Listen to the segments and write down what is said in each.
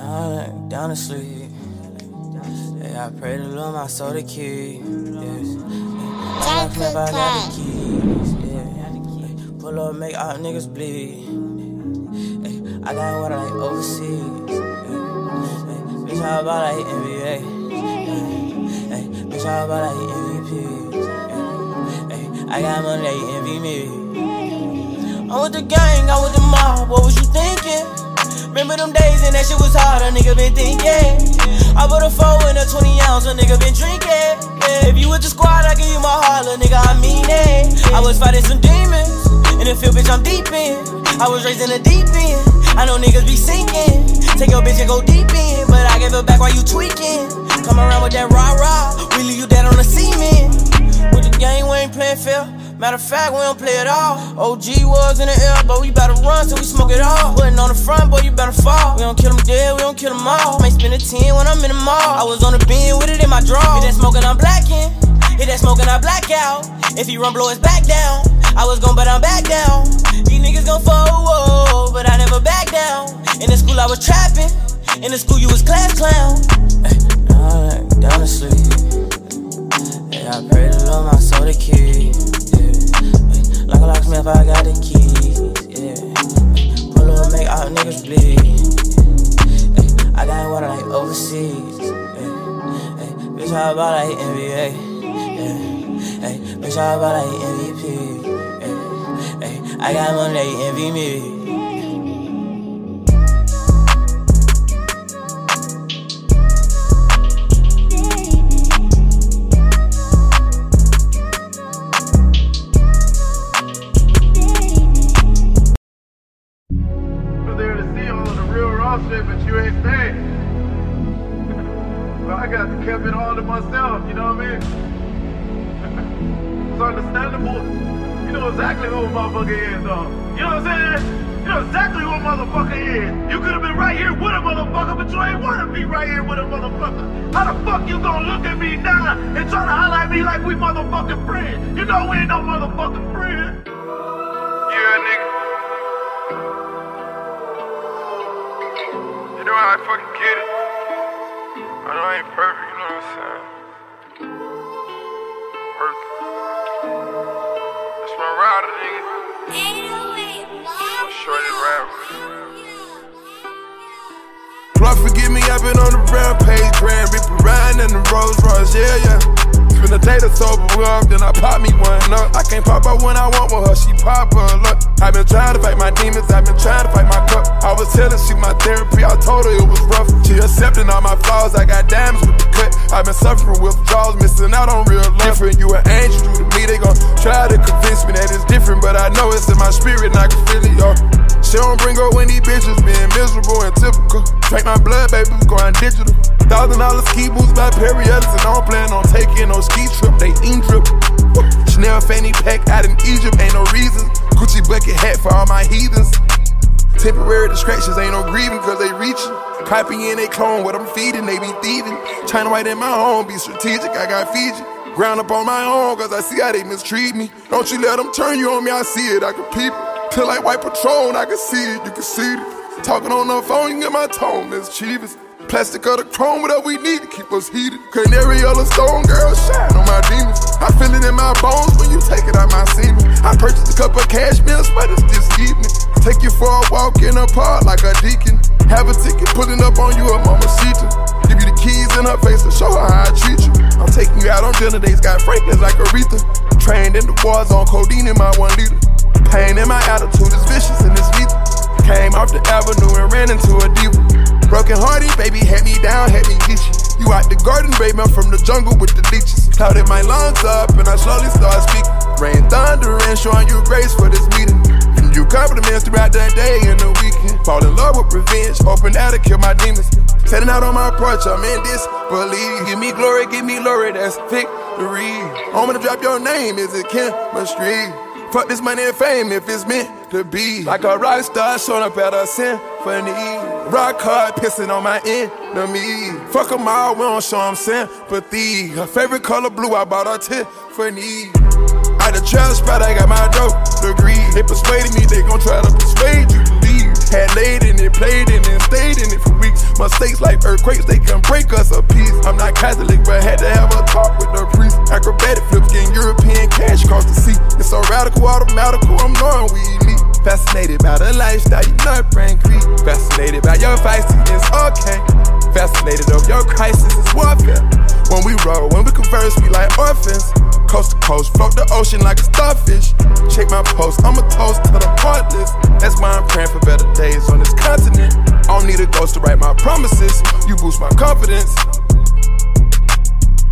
Down to sleep. Yeah, I pray to Lord my soul to keep. Yes. I if I got the keys. Yeah. Pull up, make all niggas bleed. Ay, I got what I like overseas. Ay, bitch, how about like NBA? Ay, bitch, how about like MVP? Ay, I got money, they envy me. I'm with the gang, I'm with the mob. What was you thinking? Remember them days and that shit was hard, a nigga been thinking. I put a four in a 20 ounce, a nigga been drinking. If you with the squad, I give you my heart, little nigga, I mean it. I was fighting some demons, in the field, bitch, I'm deep in. I was raised in the deep end, I know niggas be sinking. Take your bitch and go deep in, but I give it back while you tweaking. Come around with that rah rah, we leave you dead on the cement. With the game, we ain't playing fair. Matter of fact, we don't play it all. OG was in the air, but we better run till we smoke it all. Putting on the front, boy, you better fall. We don't kill them dead, we don't kill them all. May spend a 10 when I'm in the mall. I was on the beam with it in my draw. Hit that smoking, I'm blacking. Hit that smoking, I black out. If he run, blow his back down. I was gone, but I'm back down. These niggas gon' whoa, but I never back down. In the school, I was trapping. In the school, you was class clown. Down to sleep. I pray to Lord my soul to keep. Like a locksmith, I got the keys, yeah. Pull up, make all niggas bleed. Ay, I got I like overseas. Ay, bitch, how about like NBA? Ay, bitch, how about like MVP? Yeah. I got money, they envy me. you know exactly who a motherfucker is, though. You know what I'm saying? You know exactly who a motherfucker is. You could have been right here with a motherfucker, but you ain't wanna be right here with a motherfucker. How the fuck you gonna look at me now and try to highlight me like we motherfucking friends? You know we ain't no motherfucking friends. Yeah, nigga. You know I fucking get it. I know I ain't perfect. Lord forgive me, I've been on the rampage, Grand Reaper riding in the Rolls Royce, yeah, yeah. Spend a day to sober up, then I pop me one up. I can't pop out when I want with her, she pop up look I've been trying to fight my demons, I've been trying to fight my cup. I was telling she my therapy, I told her it was rough. She accepting all my flaws, I got diamonds with the cut. I've been suffering withdrawals, missing out on real love. Different, you an angel, to me, they gon' try to convince me that it's different, but I know it's in my spirit, and I can feel it, y'all. Copying they in drip. She never fanny pack out in Egypt, ain't no reason. Gucci bucket hat for all my heathens. Temporary distractions, ain't no grieving, cause they reachin'. Crypto in they clone what I'm feeding, they be thieving. China white in my home, be strategic, I got Fiji. Ground up on my own, cause I see how they mistreat me. Don't you let them turn you on me, I see it, I can peep it. Till like white patrol, I can see it, you can see it. Talking on the phone, you get my tone, it's cheapest. Plastic or the chrome, whatever we need to keep us heated. Canary yellow stone, girl, shine on my demons. I feel it in my bones when you take it out my semen. I purchased a cup of cashmere sweaters this evening. Take you for a walk in the park like a deacon. Have a ticket pulling up on you, a mama Sita. Give you the keys in her face to show her how I treat you. I'm taking you out on dinner dates, got Franklin's like Aretha. Trained in the wars on codeine in my one liter. Pain in my attitude is vicious and it's lethal. Came off the avenue and ran into a diva. Broken hearted, baby, had me down, had me get you. Out the garden, baby, I'm from the jungle with the leeches. Clouded my lungs up and I slowly start speaking. Rain, thunder, and showing you grace for this meeting. And you compliments throughout the day and the weekend. Fall in love with revenge, hoping that'll kill my demons. Setting out on my porch, I'm in this disbelief. Give me glory, give me glory, that's victory. I'm gonna drop your name, is it chemistry? Fuck this money and fame if it's meant to be. Like a rock star showing up at a symphony. Rock hard, pissing on my enemy. Fuck them all, we don't show them sympathy. Her favorite color blue, I bought her Tiffany. At the trap spot, I got my dope degree. They persuaded me, they gon' try to persuade you. Had laid in it, played in it, stayed in it for weeks. Mistakes like earthquakes, they can break us a piece. I'm not Catholic, but had to have a talk with the priest. Acrobatic flips, getting European cash across the sea. It's so radical, automatical, I'm knowing we elite. Fascinated by the lifestyle, you not brain creep. Fascinated by your feistiness, okay. Fascinated of your crisis, it's warfare. When we roll, when we converse, we like orphans. Coast to coast, float the ocean like a starfish. Check my post, I'm a toast to the heartless. That's why I'm praying for better days on this continent. I don't need a ghost to write my promises. You boost my confidence.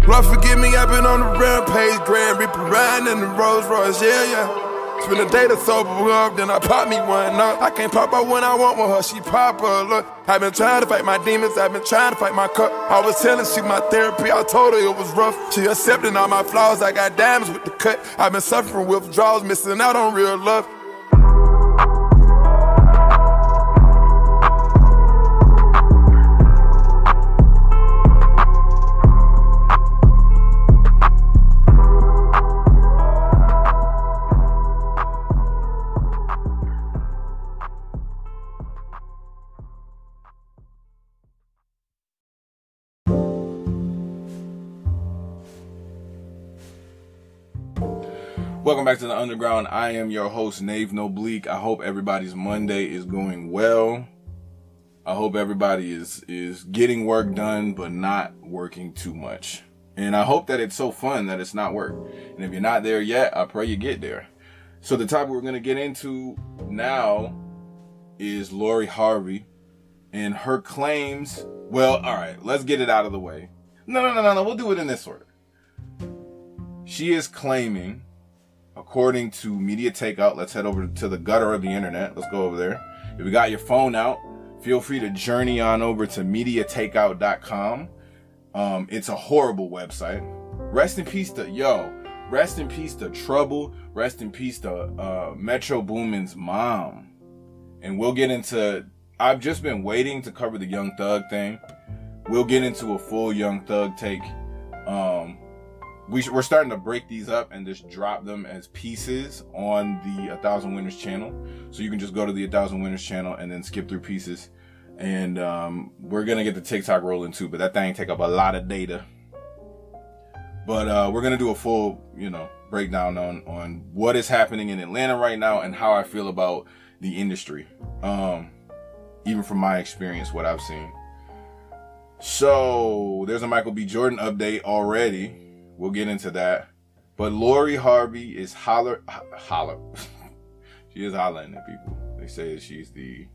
Lord, forgive me, I've been on the rampage, Grand Reaper riding in the Rolls Royce, yeah, yeah. Spend a day to sober up, then I pop me one up. I can't pop her when I want with her, she pop her. Look, I've been trying to fight my demons, I've been trying to fight my cup. I was telling she my therapy, I told her it was rough. She accepting all my flaws, I got diamonds with the cut. I've been suffering withdrawals, missing out on real love. Back to the Underground. I am your host, Nave No Bleak. I hope everybody's Monday is going well. I hope everybody is is getting work done, but not working too much. And I hope that it's so fun that it's not work. And if you're not there yet, I pray you get there. So the topic we're gonna get into now is Lori Harvey and her claims. Well, all right, let's get it out of the way. No, no, no, no, no. We'll do it in this order. She is claiming according to Media Takeout. Let's head over to the gutter of the internet. Let's go over there. If you got your phone out, feel free to journey on over to MediaTakeout.com. Um, it's a horrible website. Rest in peace to yo. Rest in peace to Trouble. Rest in peace to uh, Metro Boomin's mom. And we'll get into. I've just been waiting to cover the Young Thug thing. We'll get into a full Young Thug take. Um, we, are starting to break these up and just drop them as pieces on the A Thousand Winners channel. So you can just go to the A Thousand Winners channel and then skip through pieces. And um, we're gonna get the TikTok rolling too, but that thing take up a lot of data. But uh, we're gonna do a full, you know, breakdown on on what is happening in Atlanta right now and how I feel about the industry. Um, even from my experience, what I've seen. So there's a Michael B. Jordan update already We'll get into that. But Lori Harvey is holler, holler. she is hollering at people. They say she's the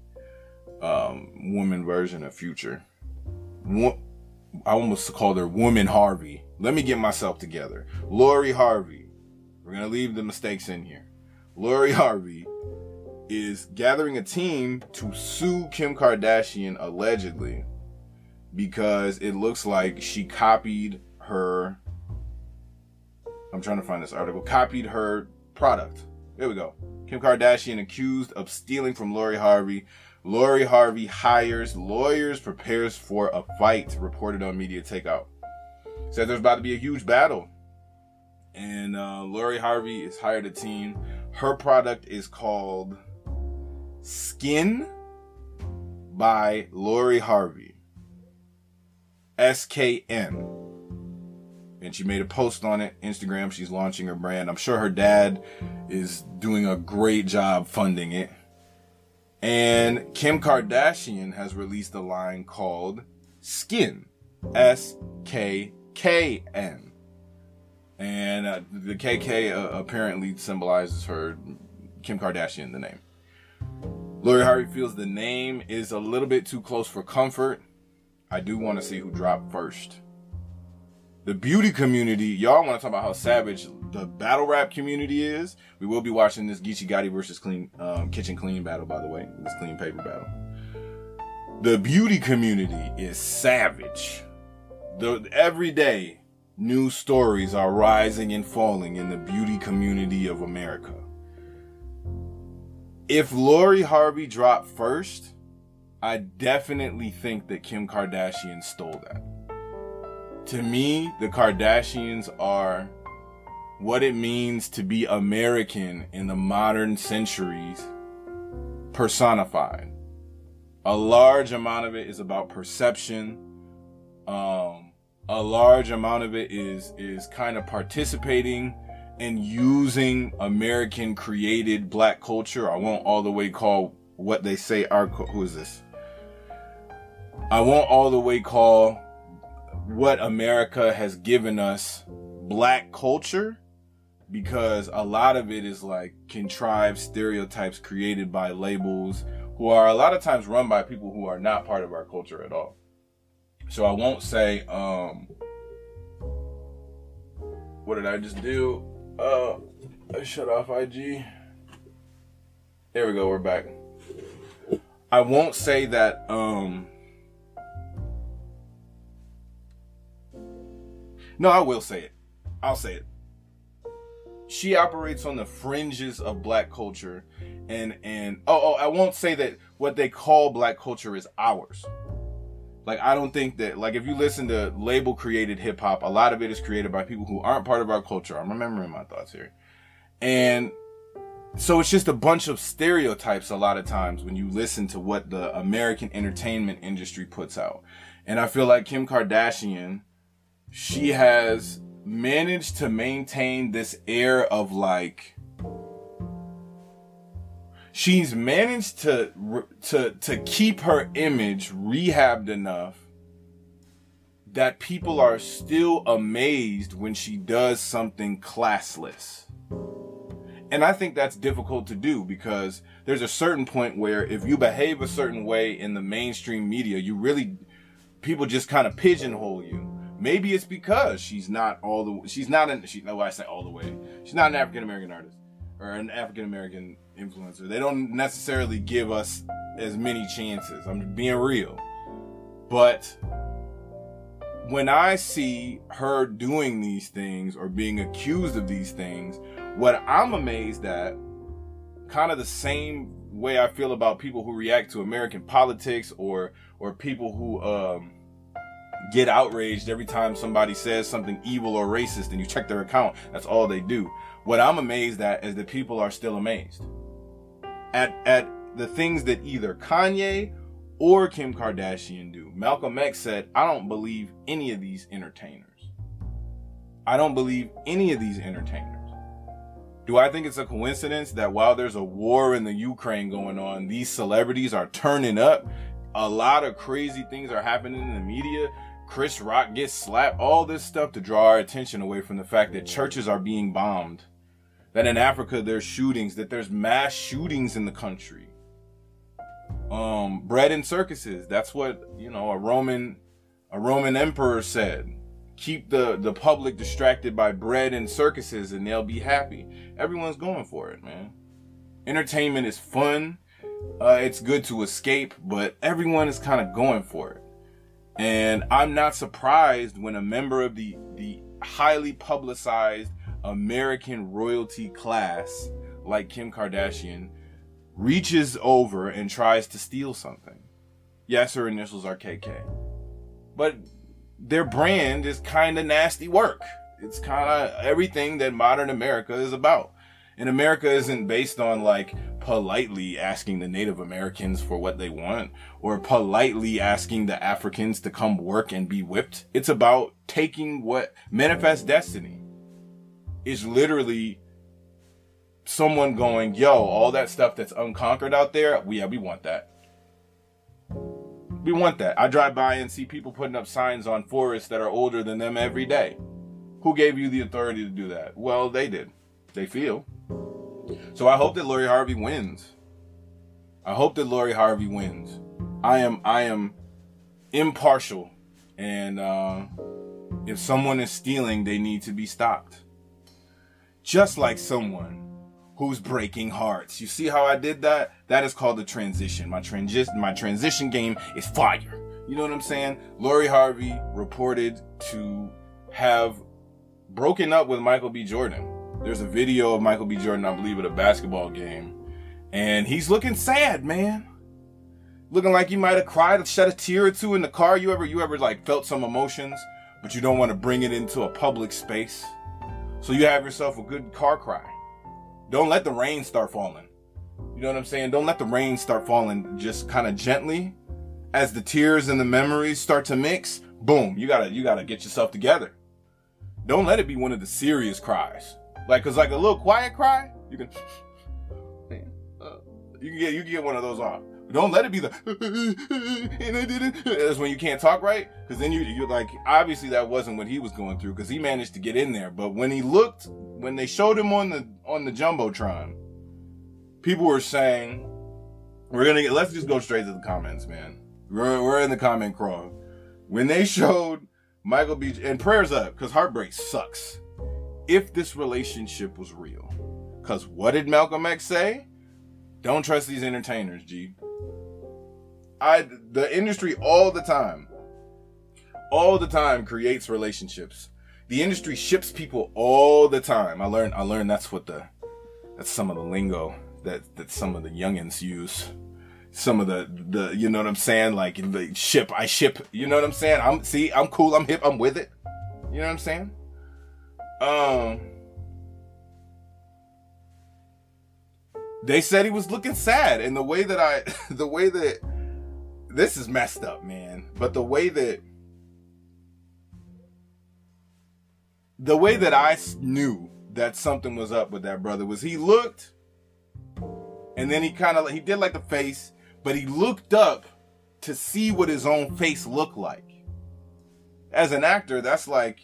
um, woman version of Future. I almost called her Woman Harvey. Let me get myself together. Lori Harvey. We're gonna leave the mistakes in here. Lori Harvey is gathering a team to sue Kim Kardashian allegedly because it looks like she copied her I'm trying to find this article, copied her product. Here we go. Kim Kardashian accused of stealing from Lori Harvey. Lori Harvey hires lawyers, prepares for a fight, reported on Media Takeout. Said there's about to be a huge battle. And uh, Lori Harvey has hired a team. Her product is called Skin by Lori Harvey. S K N and she made a post on it instagram she's launching her brand. I'm sure her dad is doing a great job funding it. And kim kardashian has released a line called skin s-k-k-n and uh, the kk uh, apparently symbolizes her kim kardashian the name. Lori harvey feels the name is a little bit too close for comfort. I do want to see who dropped first the beauty community, y'all want to talk about how savage the battle rap community is. We will be watching this Geechi Gotti versus Clean um, Kitchen Clean battle, by the way, this clean paper battle. The beauty community is savage. The every day new stories are rising and falling in the beauty community of America. If Lori Harvey dropped first, I definitely think that Kim Kardashian stole that to me, the Kardashians are what it means to be American in the modern centuries personified. A large amount of it is about perception. Um, a large amount of it is is kind of participating and using American created black culture. I won't all the way call what they say our who is this? I won't all the way call what America has given us black culture because a lot of it is like contrived stereotypes created by labels who are a lot of times run by people who are not part of our culture at all. So I won't say um what did I just do? Uh I shut off IG. There we go, we're back. I won't say that um No, I will say it. I'll say it. She operates on the fringes of black culture and and oh, oh I won't say that what they call black culture is ours. Like I don't think that like if you listen to label created hip hop, a lot of it is created by people who aren't part of our culture. I'm remembering my thoughts here. And so it's just a bunch of stereotypes a lot of times when you listen to what the American entertainment industry puts out. And I feel like Kim Kardashian she has managed to maintain this air of like she's managed to to to keep her image rehabbed enough that people are still amazed when she does something classless. And I think that's difficult to do because there's a certain point where if you behave a certain way in the mainstream media, you really people just kind of pigeonhole you. Maybe it's because she's not all the she's not an she no I say all the way. She's not an African American artist or an African American influencer. They don't necessarily give us as many chances. I'm being real. But when I see her doing these things or being accused of these things, what I'm amazed at, kind of the same way I feel about people who react to American politics or or people who um, get outraged every time somebody says something evil or racist and you check their account. That's all they do. What I'm amazed at is that people are still amazed at at the things that either Kanye or Kim Kardashian do. Malcolm X said, "I don't believe any of these entertainers. I don't believe any of these entertainers." Do I think it's a coincidence that while there's a war in the Ukraine going on, these celebrities are turning up? A lot of crazy things are happening in the media Chris Rock gets slapped, all this stuff to draw our attention away from the fact that churches are being bombed. That in Africa there's shootings, that there's mass shootings in the country. Um, bread and circuses. That's what, you know, a Roman a Roman emperor said. Keep the, the public distracted by bread and circuses and they'll be happy. Everyone's going for it, man. Entertainment is fun. Uh, it's good to escape, but everyone is kind of going for it. And I'm not surprised when a member of the, the highly publicized American royalty class, like Kim Kardashian, reaches over and tries to steal something. Yes, her initials are KK. But their brand is kind of nasty work. It's kind of everything that modern America is about. And America isn't based on like politely asking the Native Americans for what they want or politely asking the Africans to come work and be whipped. It's about taking what manifest destiny is literally someone going, yo, all that stuff that's unconquered out there, we, yeah, we want that. We want that. I drive by and see people putting up signs on forests that are older than them every day. Who gave you the authority to do that? Well, they did. They feel. So I hope that Lori Harvey wins. I hope that Lori Harvey wins. I am I am impartial, and uh, if someone is stealing, they need to be stopped. Just like someone who's breaking hearts. You see how I did that? That is called the transition. My transition my transition game is fire. You know what I'm saying? Lori Harvey reported to have broken up with Michael B. Jordan. There's a video of Michael B. Jordan, I believe, at a basketball game. And he's looking sad, man. Looking like he might have cried, shed a tear or two in the car. You ever, you ever like felt some emotions, but you don't want to bring it into a public space? So you have yourself a good car cry. Don't let the rain start falling. You know what I'm saying? Don't let the rain start falling just kind of gently. As the tears and the memories start to mix, boom, you gotta, you gotta get yourself together. Don't let it be one of the serious cries. Like, cause like a little quiet cry, you can, uh, you can get, you can get one of those off. Don't let it be the, and I didn't. That's when you can't talk right. Cause then you, you like, obviously that wasn't what he was going through. Cause he managed to get in there. But when he looked, when they showed him on the, on the Jumbotron, people were saying, we're gonna get, let's just go straight to the comments, man. We're, we're in the comment crawl. When they showed Michael B. and prayers up, because heartbreak sucks. If this relationship was real. Because what did Malcolm X say? Don't trust these entertainers, G. I the industry all the time, all the time creates relationships. The industry ships people all the time. I learned I learned that's what the that's some of the lingo that that some of the youngins use. Some of the the you know what I'm saying? Like the ship, I ship. You know what I'm saying? I'm see, I'm cool, I'm hip, I'm with it. You know what I'm saying? Um. They said he was looking sad, and the way that I, the way that this is messed up, man. But the way that the way that I knew that something was up with that brother was he looked and then he kind of he did like the face, but he looked up to see what his own face looked like. As an actor, that's like,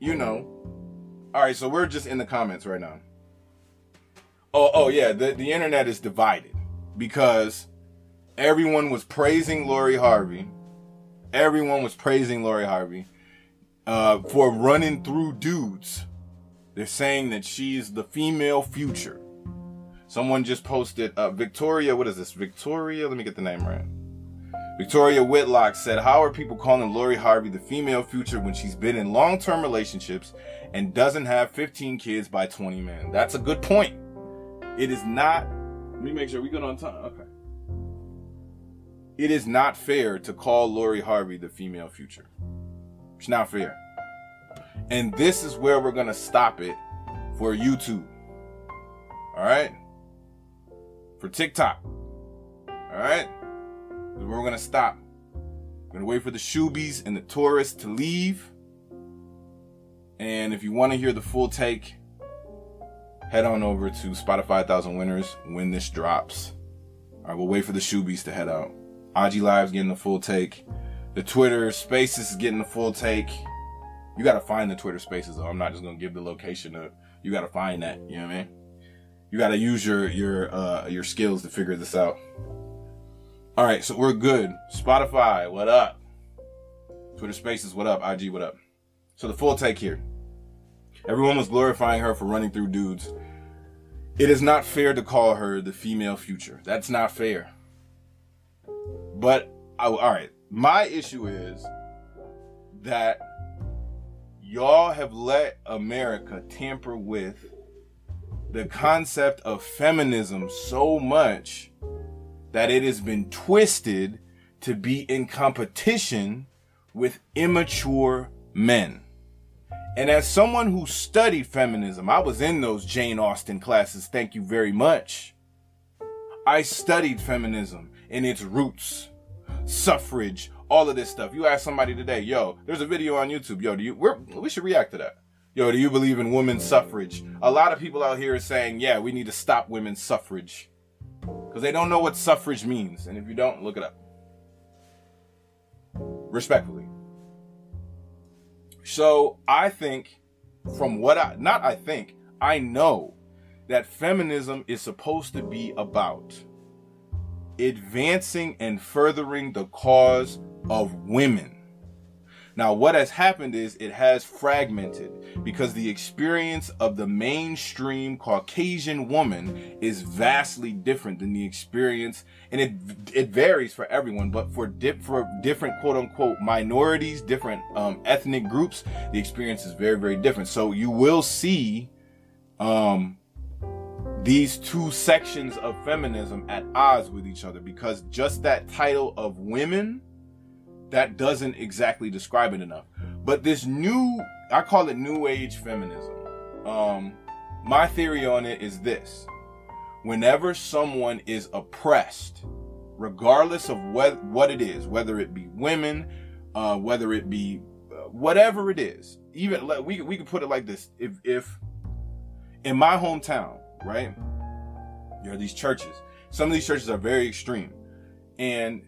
you know. All right, so we're just in the comments right now. Oh, oh yeah, the the internet is divided because everyone was praising Lori Harvey. Everyone was praising Lori Harvey uh, for running through dudes. They're saying that she's the female future. Someone just posted, uh, Victoria, what is this? Victoria, let me get the name right. Victoria Whitlock said, How are people calling Lori Harvey the female future when she's been in long term relationships and doesn't have 15 kids by 20 men? That's a good point. It is not, let me make sure we good on time. Okay. It is not fair to call Lori Harvey the female future. It's not fair. And this is where we're going to stop it for YouTube. All right? for TikTok. All right? We're going to stop. We're to wait for the Shoobies and the tourists to leave. And if you want to hear the full take, head on over to Spotify 1000 Winners when this drops. All right, we'll wait for the Shoobies to head out. IG Live's getting the full take. The Twitter Spaces is getting the full take. You got to find the Twitter Spaces, though. I'm not just to give the location. Of, you got to find that. You know what I mean? you got to use your your uh your skills to figure this out. All right, so we're good. Spotify, what up? Twitter Spaces, what up? IG, what up? So the full take here. Everyone was glorifying her for running through dudes. It is not fair to call her the female future. That's not fair. But all right, my issue is that y'all have let America tamper with the concept of feminism so much that it has been twisted to be in competition with immature men. And as someone who studied feminism, I was in those Jane Austen classes, thank you very much. I studied feminism and its roots, suffrage, all of this stuff. You ask somebody today, yo, there's a video on YouTube, yo, do you, we should react to that yo, do you believe in women's suffrage? A lot of people out here are saying, yeah, we need to stop women's suffrage. Because they don't know what suffrage means. And if you don't, look it up. Respectfully. So I think, from what I, not I think, I know that feminism is supposed to be about advancing and furthering the cause of women now, what has happened is it has fragmented because the experience of the mainstream Caucasian woman is vastly different than the experience, and it it varies for everyone. But for dip for different quote unquote minorities, different um, ethnic groups, the experience is very very different. So you will see, um, these two sections of feminism at odds with each other because just that title of women that doesn't exactly describe it enough. But this new, I call it new age feminism. Um, my theory on it is this. whenever someone is oppressed, regardless of what, what it is, whether it be women, uh, whether it be uh, whatever it is, even we, we could put it like this. If, if in my hometown, right, there are these churches, some of these churches are very extreme and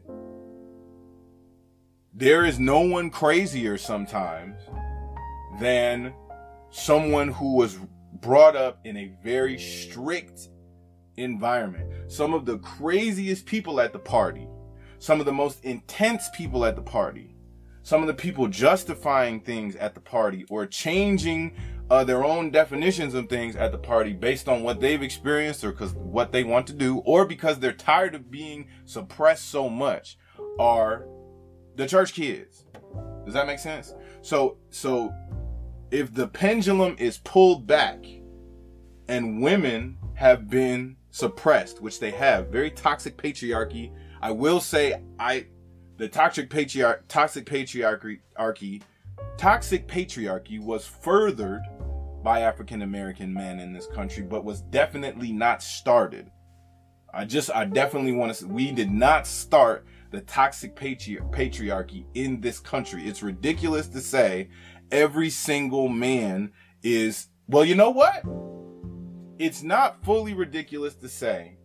there is no one crazier sometimes than someone who was brought up in a very strict environment. Some of the craziest people at the party, some of the most intense people at the party, some of the people justifying things at the party or changing uh, their own definitions of things at the party based on what they've experienced or because what they want to do or because they're tired of being suppressed so much are the church kids. Does that make sense? So, so if the pendulum is pulled back and women have been suppressed, which they have, very toxic patriarchy. I will say I the toxic patriarch toxic patriarchy toxic patriarchy was furthered by African American men in this country, but was definitely not started. I just I definitely want to we did not start the toxic patriarchy in this country. It's ridiculous to say every single man is, well, you know what? It's not fully ridiculous to say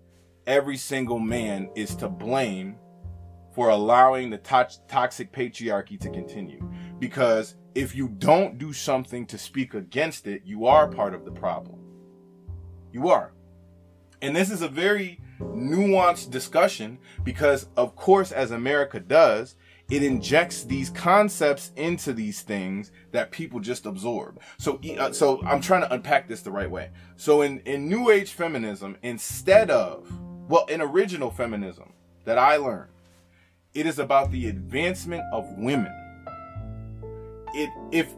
every single man is to blame for allowing the to- toxic patriarchy to continue. Because if you don't do something to speak against it, you are part of the problem. You are. And this is a very nuanced discussion because, of course, as America does, it injects these concepts into these things that people just absorb. So, uh, so I'm trying to unpack this the right way. So in, in New Age feminism, instead of, well, in original feminism that I learned, it is about the advancement of women. It, if,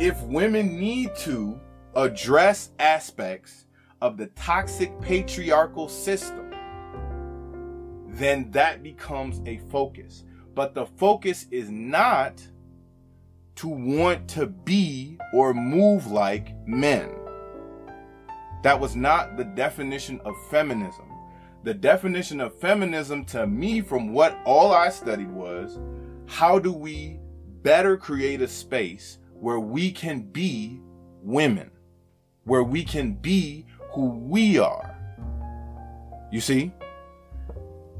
if women need to address aspects of the toxic patriarchal system, then that becomes a focus. But the focus is not to want to be or move like men. That was not the definition of feminism. The definition of feminism to me, from what all I studied, was how do we better create a space where we can be women, where we can be who we are. You see?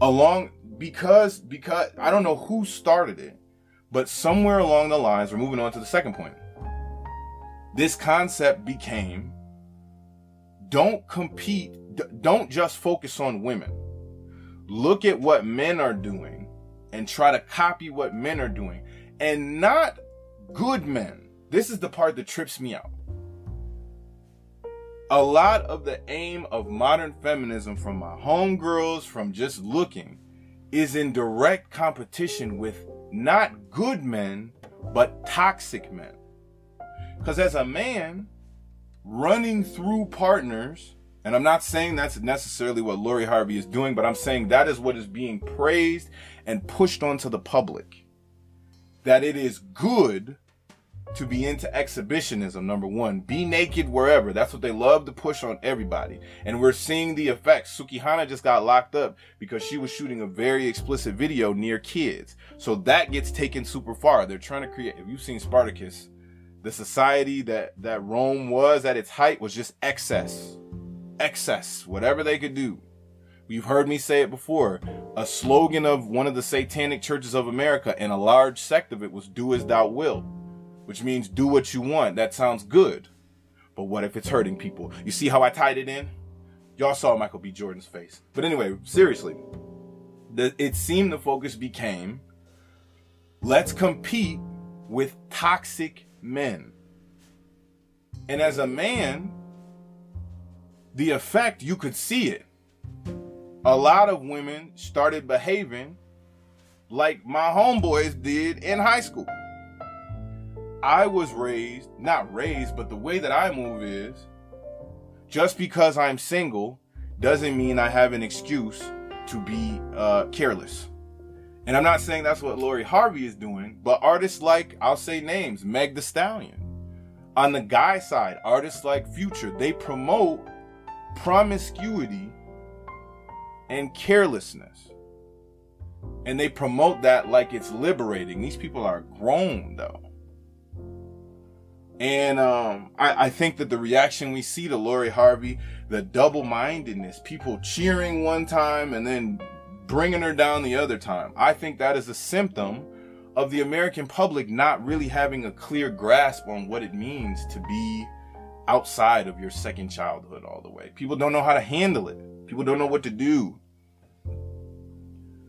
Along because because I don't know who started it, but somewhere along the lines, we're moving on to the second point. This concept became don't compete, don't just focus on women. Look at what men are doing and try to copy what men are doing and not good men. This is the part that trips me out. A lot of the aim of modern feminism from my homegirls, from just looking, is in direct competition with not good men, but toxic men. Because as a man, running through partners, and I'm not saying that's necessarily what Lori Harvey is doing, but I'm saying that is what is being praised and pushed onto the public. That it is good to be into exhibitionism, number one. Be naked wherever. That's what they love to push on everybody. And we're seeing the effects. Sukihana just got locked up because she was shooting a very explicit video near kids. So that gets taken super far. They're trying to create, if you've seen Spartacus, the society that, that Rome was at its height was just excess. Excess. Whatever they could do. You've heard me say it before. A slogan of one of the satanic churches of America and a large sect of it was do as thou wilt which means do what you want. That sounds good. But what if it's hurting people? You see how I tied it in? Y'all saw Michael B. Jordan's face. But anyway, seriously, the, it seemed the focus became let's compete with toxic men. And as a man, the effect, you could see it. A lot of women started behaving like my homeboys did in high school. I was raised, not raised, but the way that I move is just because I'm single doesn't mean I have an excuse to be uh, careless. And I'm not saying that's what Lori Harvey is doing, but artists like, I'll say names, Meg the Stallion. On the guy side, artists like Future, they promote promiscuity and carelessness. And they promote that like it's liberating. These people are grown though. And um, I, I, think that the reaction we see to Lori Harvey, the double mindedness, people cheering one time and then bringing her down the other time, I think that is a symptom of the American public not really having a clear grasp on what it means to be outside of your second childhood all the way. People don't know how to handle it. People don't know what to do.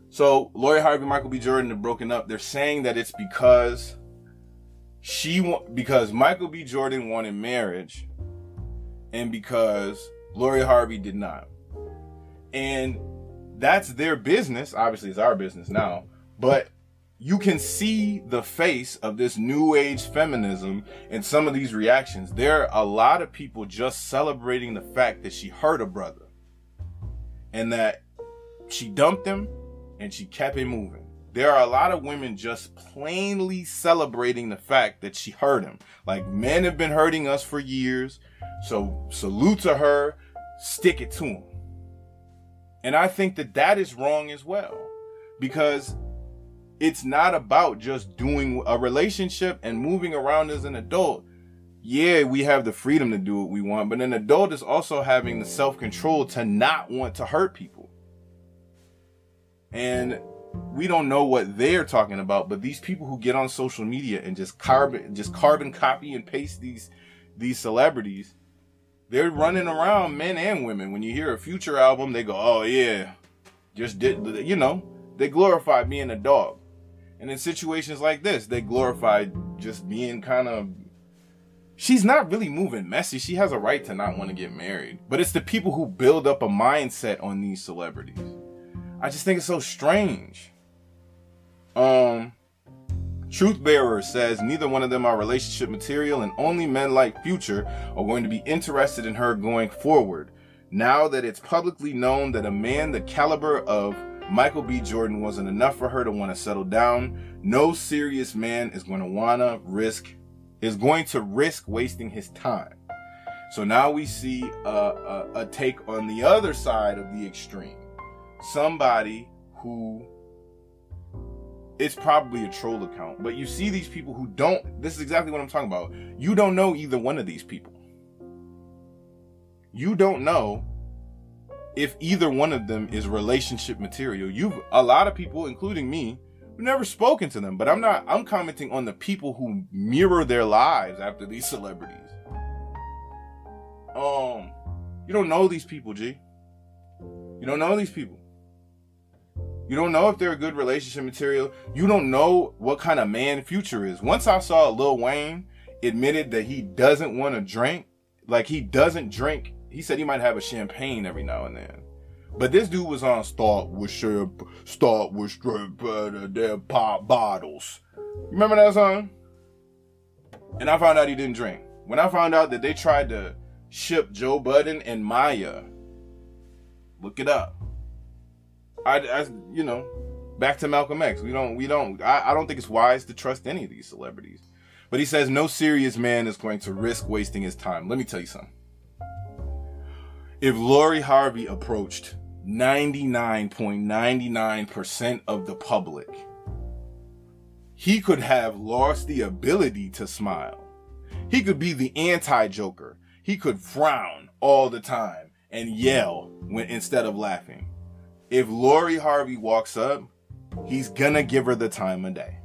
So Lori Harvey, and Michael B. Jordan have broken up. They're saying that it's because she because Michael B. Jordan wanted marriage, and because Lori Harvey did not. And that's their business. Obviously, it's our business now. But you can see the face of this new age feminism in some of these reactions. There are a lot of people just celebrating the fact that she hurt a brother and that she dumped him and she kept it moving. There are a lot of women just plainly celebrating the fact that she hurt him. Like men have been hurting us for years. So salute to her, stick it to him. And I think that that is wrong as well because it's not about just doing a relationship and moving around as an adult. Yeah, we have the freedom to do what we want, but an adult is also having the self control to not want to hurt people. And we don't know what they're talking about, but these people who get on social media and just carbon just carbon copy and paste these these celebrities, they're running around men and women. When you hear a future album, they go, "Oh yeah, just did you know?" They glorify being a dog. And in situations like this, they glorify just being kind of she's not really moving messy. She has a right to not want to get married. But it's the people who build up a mindset on these celebrities. I just think it's so strange. Um, Truth Bearer says neither one of them are relationship material, and only men like Future are going to be interested in her going forward. Now that it's publicly known that a man the caliber of Michael B. Jordan wasn't enough for her to want to settle down, no serious man is going to want to risk is going to risk wasting his time. So now we see a, a, a take on the other side of the extreme somebody who it's probably a troll account, but you see these people who don't. This is exactly what I'm talking about. You don't know either one of these people. You don't know if either one of them is relationship material. You've a lot of people, including me, have never spoken to them, but I'm not. I'm commenting on the people who mirror their lives after these celebrities. Um, you don't know these people, G. You don't know these people. You don't know if they're a good relationship material. You don't know what kind of man future is. Once I saw Lil Wayne admitted that he doesn't want to drink, like he doesn't drink. He said he might have a champagne every now and then. But this dude was on start with share, start with straight butter, their pop bottles. Remember that song? And I found out he didn't drink. When I found out that they tried to ship Joe Budden and Maya, look it up. I, I, you know, back to Malcolm X. We don't, we don't. I, I don't think it's wise to trust any of these celebrities. But he says no serious man is going to risk wasting his time. Let me tell you something. If Lori Harvey approached 99.99% of the public, he could have lost the ability to smile. He could be the anti Joker. He could frown all the time and yell when instead of laughing if Lori Harvey walks up, he's gonna give her the time of day.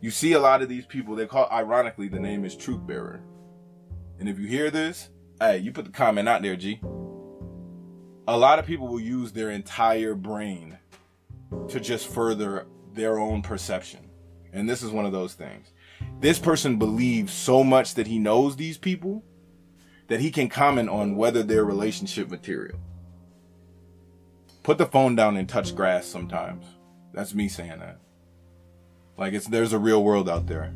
You see a lot of these people, they call, ironically, the name is Truth Bearer. And if you hear this, hey, you put the comment out there, G. A lot of people will use their entire brain to just further their own perception. And this is one of those things. This person believes so much that he knows these people that he can comment on whether they're relationship material. Put the phone down and touch grass sometimes. That's me saying that. Like it's there's a real world out there.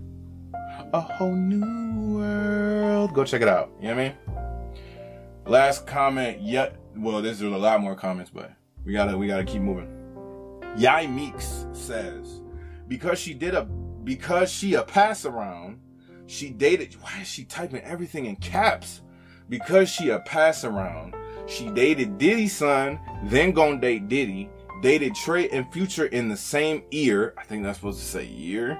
A whole new world. Go check it out. You know what I mean? Last comment yet well, there's a lot more comments, but we gotta we gotta keep moving. Yai Meeks says, because she did a because she a pass around, she dated why is she typing everything in caps? Because she a pass around, She dated Diddy's son, then gonna date Diddy. Dated Trey and Future in the same year. I think that's supposed to say year.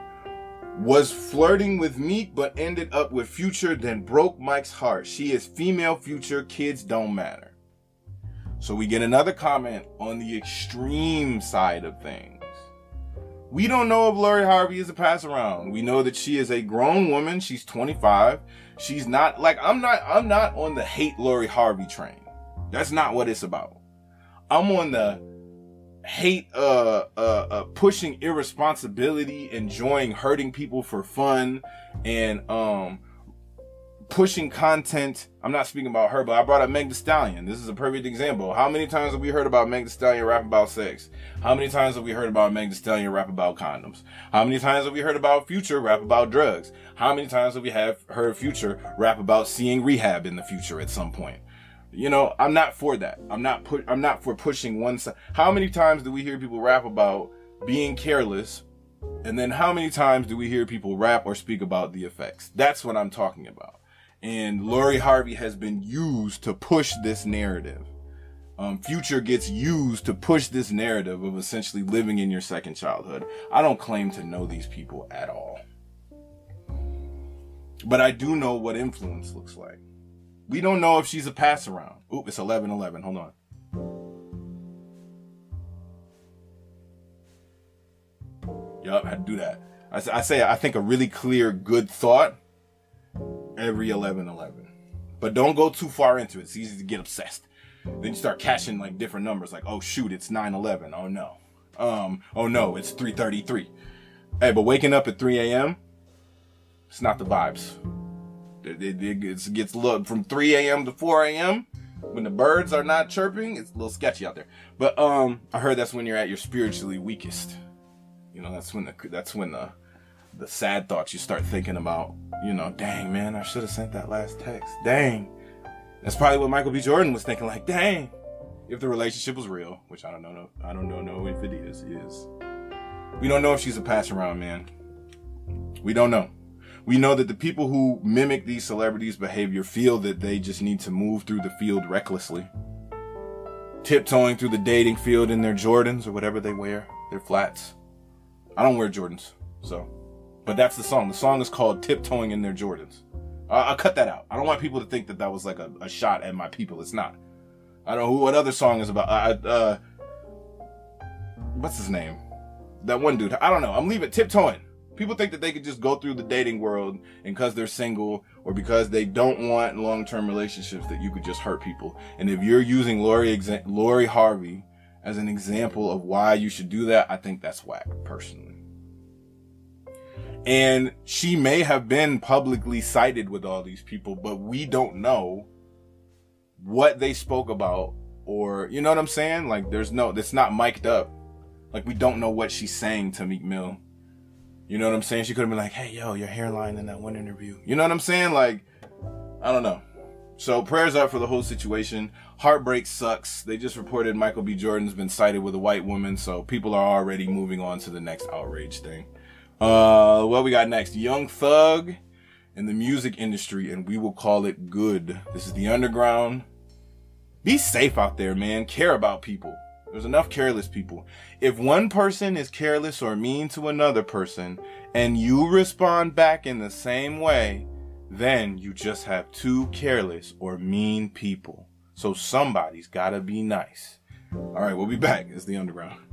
Was flirting with Meek, but ended up with Future, then broke Mike's heart. She is female Future. Kids don't matter. So we get another comment on the extreme side of things. We don't know if Lori Harvey is a pass around. We know that she is a grown woman. She's 25. She's not like I'm not I'm not on the hate Lori Harvey train. That's not what it's about. I'm on the hate uh, uh uh pushing irresponsibility, enjoying hurting people for fun and um pushing content. I'm not speaking about her, but I brought up Meg Thee Stallion. This is a perfect example. How many times have we heard about Meg Thee Stallion rap about sex? How many times have we heard about Meg Thee Stallion rap about condoms? How many times have we heard about Future rap about drugs? How many times have we have heard Future rap about seeing rehab in the future at some point? You know, I'm not for that. I'm not put. I'm not for pushing one side. How many times do we hear people rap about being careless, and then how many times do we hear people rap or speak about the effects? That's what I'm talking about. And Lori Harvey has been used to push this narrative. Um, Future gets used to push this narrative of essentially living in your second childhood. I don't claim to know these people at all. But I do know what influence looks like. We don't know if she's a pass around. Oop, it's 11 11. Hold on. Yup, I do that. I, I say, I think a really clear, good thought every 11 11. But don't go too far into it. It's easy to get obsessed. Then you start catching like different numbers, like, oh shoot, it's 9 11. Oh no. Um, oh no, it's 333. Hey, but waking up at 3 a.m., it's not the vibes. It, it, gets, gets from 3 a.m. to 4 a.m. When the birds are not chirping, it's a little sketchy out there. But um, I heard that's when you're at your spiritually weakest. You know, that's when the that's when the the sad thoughts you start thinking about. You know, dang man, I should have sent that last text. Dang, that's probably what Michael B. Jordan was thinking. Like, dang, if the relationship was real, which I don't know, I don't know, know if it is. Is we don't know if she's a pass around man. We don't know. We know that the people who mimic these celebrities' behavior feel that they just need to move through the field recklessly. Tiptoeing through the dating field in their Jordans or whatever they wear, their flats. I don't wear Jordans, so. But that's the song. The song is called Tiptoeing in Their Jordans. I'll cut that out. I don't want people to think that that was like a, a shot at my people. It's not. I don't know who, what other song is about. Uh, uh, what's his name? That one dude. I don't know. I'm leaving tiptoeing. People think that they could just go through the dating world and because they're single or because they don't want long-term relationships that you could just hurt people. And if you're using Lori, exa- Lori Harvey as an example of why you should do that, I think that's whack personally. And she may have been publicly sighted with all these people, but we don't know what they spoke about or, you know what I'm saying? Like there's no, it's not mic'd up. Like we don't know what she's saying to Meek Mill. You know what I'm saying? She could have been like, hey, yo, your hairline in that one interview. You know what I'm saying? Like, I don't know. So prayers up for the whole situation. Heartbreak sucks. They just reported Michael B. Jordan's been sighted with a white woman, so people are already moving on to the next outrage thing. Uh, what we got next? Young Thug in the music industry, and we will call it good. This is the underground. Be safe out there, man. Care about people. There's enough careless people. If one person is careless or mean to another person, and you respond back in the same way, then you just have two careless or mean people. So somebody's gotta be nice. Alright, we'll be back. It's the underground.